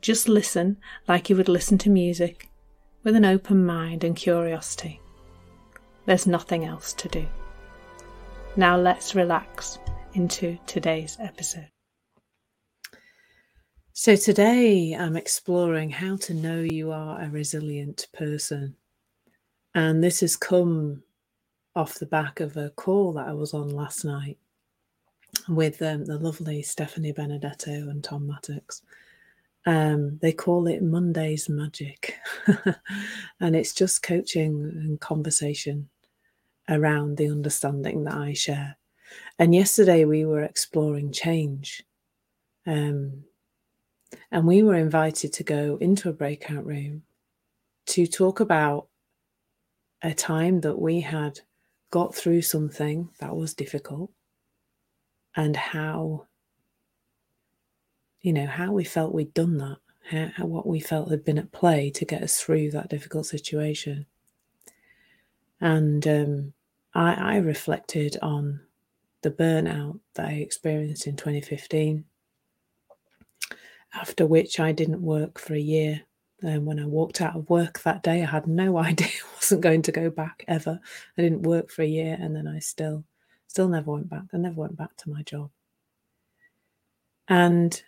Just listen like you would listen to music, with an open mind and curiosity. There's nothing else to do. Now let's relax into today's episode. So, today I'm exploring how to know you are a resilient person. And this has come off the back of a call that I was on last night with um, the lovely Stephanie Benedetto and Tom Mattox. Um, they call it Monday's Magic. and it's just coaching and conversation around the understanding that I share. And yesterday we were exploring change. Um, and we were invited to go into a breakout room to talk about a time that we had got through something that was difficult and how you know, how we felt we'd done that, how, how, what we felt had been at play to get us through that difficult situation. And um, I, I reflected on the burnout that I experienced in 2015, after which I didn't work for a year. And when I walked out of work that day, I had no idea I wasn't going to go back ever. I didn't work for a year, and then I still, still never went back. I never went back to my job. And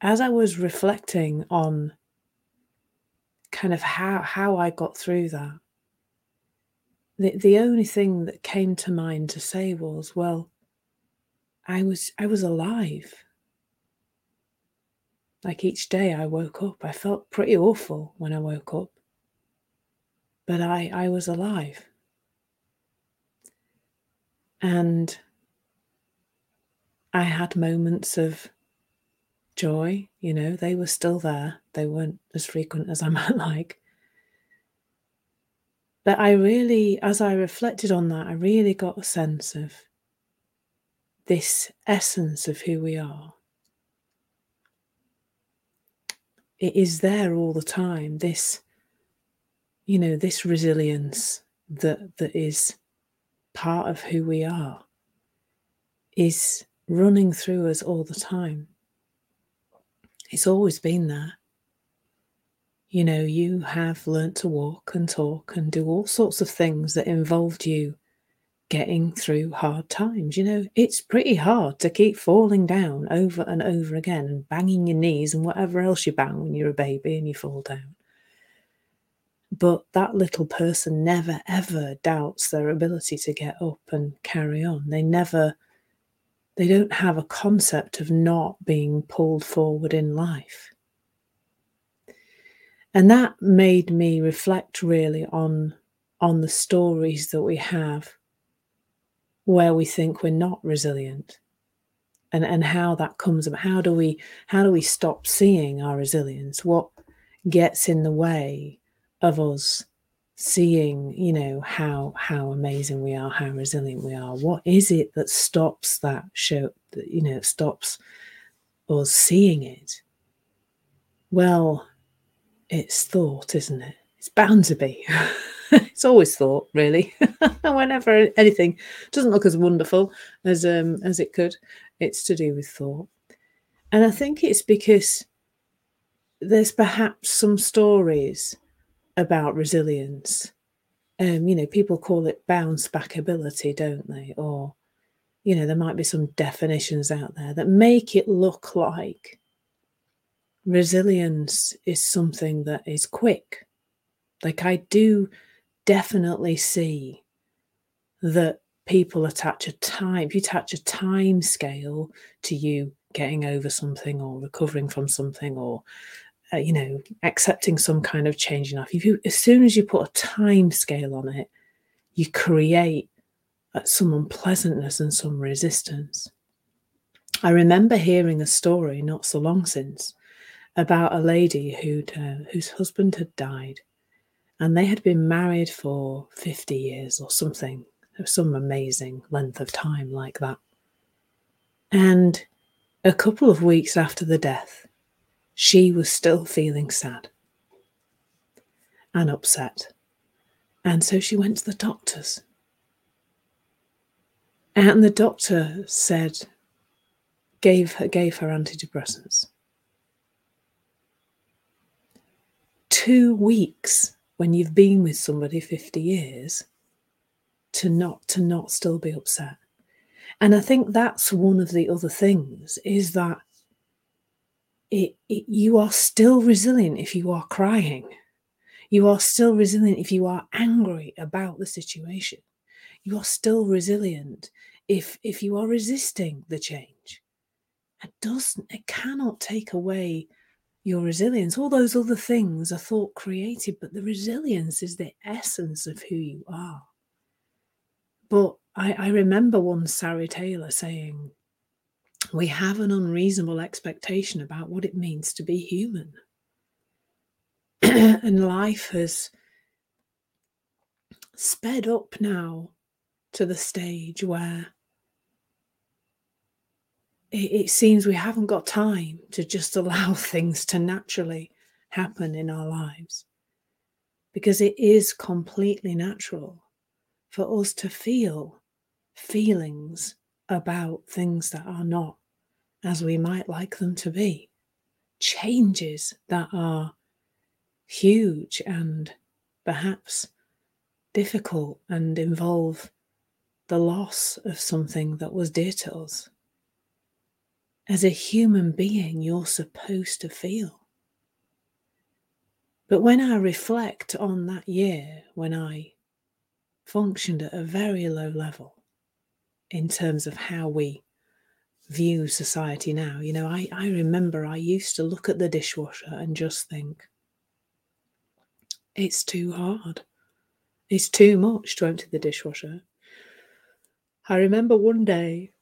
as I was reflecting on kind of how how I got through that, the the only thing that came to mind to say was, well, I was I was alive. Like each day I woke up, I felt pretty awful when I woke up. But I, I was alive. And I had moments of joy, you know, they were still there. They weren't as frequent as I might like. But I really, as I reflected on that, I really got a sense of this essence of who we are. It is there all the time, this, you know, this resilience that that is part of who we are is running through us all the time. It's always been there. You know, you have learnt to walk and talk and do all sorts of things that involved you getting through hard times. You know, it's pretty hard to keep falling down over and over again and banging your knees and whatever else you bang when you're a baby and you fall down. But that little person never ever doubts their ability to get up and carry on. They never they don't have a concept of not being pulled forward in life. And that made me reflect really on, on the stories that we have where we think we're not resilient and, and how that comes about. How do we how do we stop seeing our resilience? What gets in the way of us seeing you know how how amazing we are how resilient we are. What is it that stops that show that you know stops us seeing it? Well it's thought isn't it? It's bound to be. It's always thought really. Whenever anything doesn't look as wonderful as um as it could it's to do with thought. And i think it's because there's perhaps some stories about resilience. Um, you know, people call it bounce back ability, don't they? Or, you know, there might be some definitions out there that make it look like resilience is something that is quick. Like, I do definitely see that people attach a time, you attach a time scale to you getting over something or recovering from something or uh, you know, accepting some kind of change life. If you, as soon as you put a time scale on it, you create uh, some unpleasantness and some resistance. I remember hearing a story not so long since about a lady who'd, uh, whose husband had died and they had been married for 50 years or something, some amazing length of time like that. And a couple of weeks after the death, she was still feeling sad and upset. And so she went to the doctors. And the doctor said, gave her, gave her antidepressants. Two weeks when you've been with somebody 50 years to not to not still be upset. And I think that's one of the other things is that it, it, you are still resilient if you are crying. You are still resilient if you are angry about the situation. You are still resilient if if you are resisting the change. It doesn't, it cannot take away your resilience. All those other things are thought created, but the resilience is the essence of who you are. But I, I remember one Sari Taylor saying, we have an unreasonable expectation about what it means to be human. and life has sped up now to the stage where it, it seems we haven't got time to just allow things to naturally happen in our lives because it is completely natural for us to feel feelings about things that are not as we might like them to be, changes that are huge and perhaps difficult and involve the loss of something that was dear to us. As a human being, you're supposed to feel. But when I reflect on that year when I functioned at a very low level in terms of how we view society now. You know, I, I remember I used to look at the dishwasher and just think, it's too hard. It's too much to empty the dishwasher. I remember one day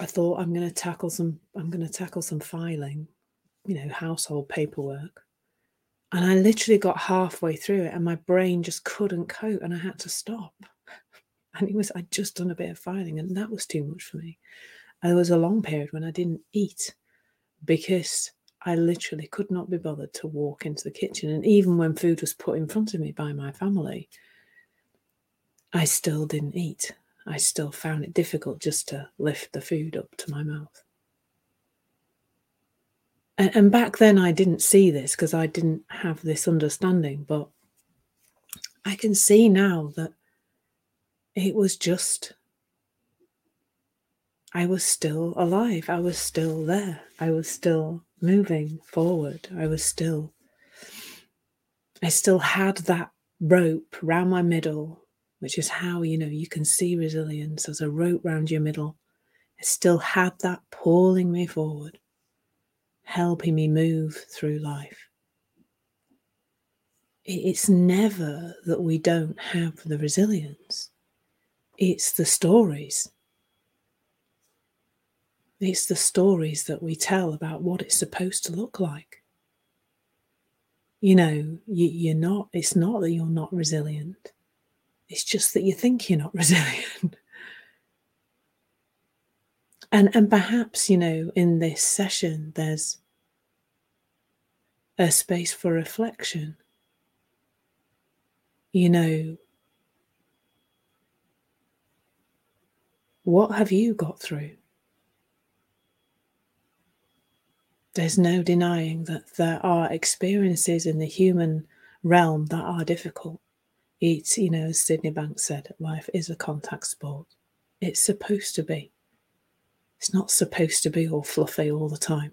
I thought I'm to tackle some I'm going to tackle some filing, you know, household paperwork. And I literally got halfway through it and my brain just couldn't cope and I had to stop. And it was, I'd just done a bit of filing and that was too much for me. And there was a long period when I didn't eat because I literally could not be bothered to walk into the kitchen. And even when food was put in front of me by my family, I still didn't eat. I still found it difficult just to lift the food up to my mouth. And, and back then, I didn't see this because I didn't have this understanding, but I can see now that it was just, I was still alive. I was still there. I was still moving forward. I was still, I still had that rope round my middle, which is how, you know, you can see resilience as a rope round your middle. I still had that pulling me forward helping me move through life. It's never that we don't have the resilience, it's the stories. It's the stories that we tell about what it's supposed to look like. You know, you, are not, it's not that you're not resilient. It's just that you think you're not resilient. And and perhaps, you know, in this session there's a space for reflection. You know, what have you got through? There's no denying that there are experiences in the human realm that are difficult. It's, you know, as Sydney Banks said, life is a contact sport. It's supposed to be. It's not supposed to be all fluffy all the time.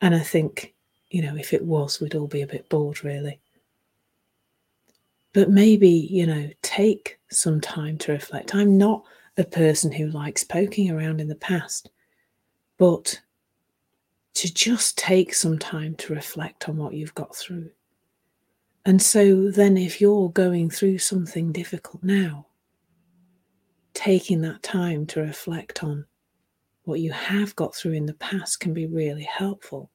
And I think, you know, if it was, we'd all be a bit bored, really. But maybe, you know, take some time to reflect. I'm not a person who likes poking around in the past, but to just take some time to reflect on what you've got through. And so then, if you're going through something difficult now, taking that time to reflect on what you have got through in the past can be really helpful.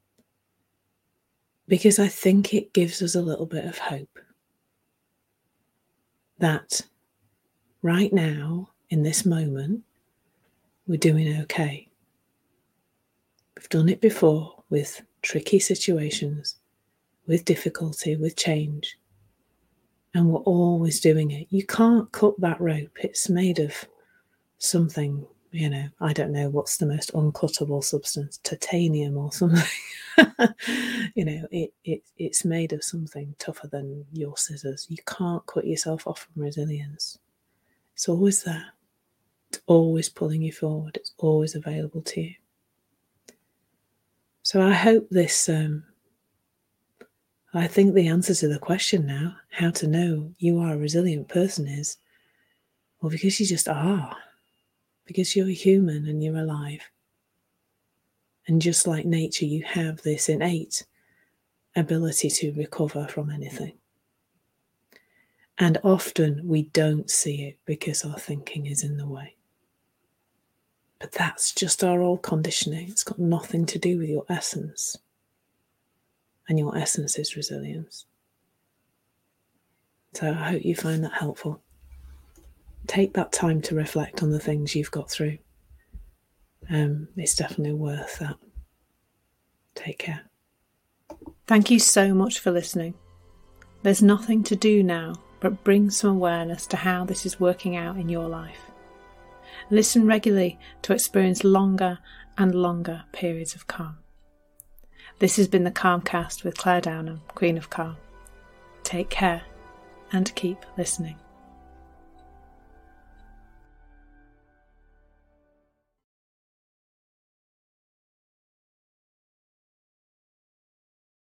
because I think it gives us a little bit of hope that right now, in this moment, we're doing okay. We've done it before with tricky situations, with difficulty, with change. And we're always doing it. You can't cut that rope, it's made of something, you know, I don't know what's the most uncuttable substance, titanium or something. you know, it, it it's made of something tougher than your scissors. You can't cut yourself off from resilience. It's always there. It's always pulling you forward. It's always available to you. So I hope this. Um, I think the answer to the question now, how to know you are a resilient person, is well, because you just are, because you're human and you're alive. And just like nature, you have this innate ability to recover from anything. And often we don't see it because our thinking is in the way. But that's just our old conditioning. It's got nothing to do with your essence. And your essence is resilience. So I hope you find that helpful. Take that time to reflect on the things you've got through. Um, it's definitely worth that. Take care. Thank you so much for listening. There's nothing to do now but bring some awareness to how this is working out in your life. Listen regularly to experience longer and longer periods of calm. This has been the Calmcast with Clare Downham, Queen of Calm. Take care and keep listening.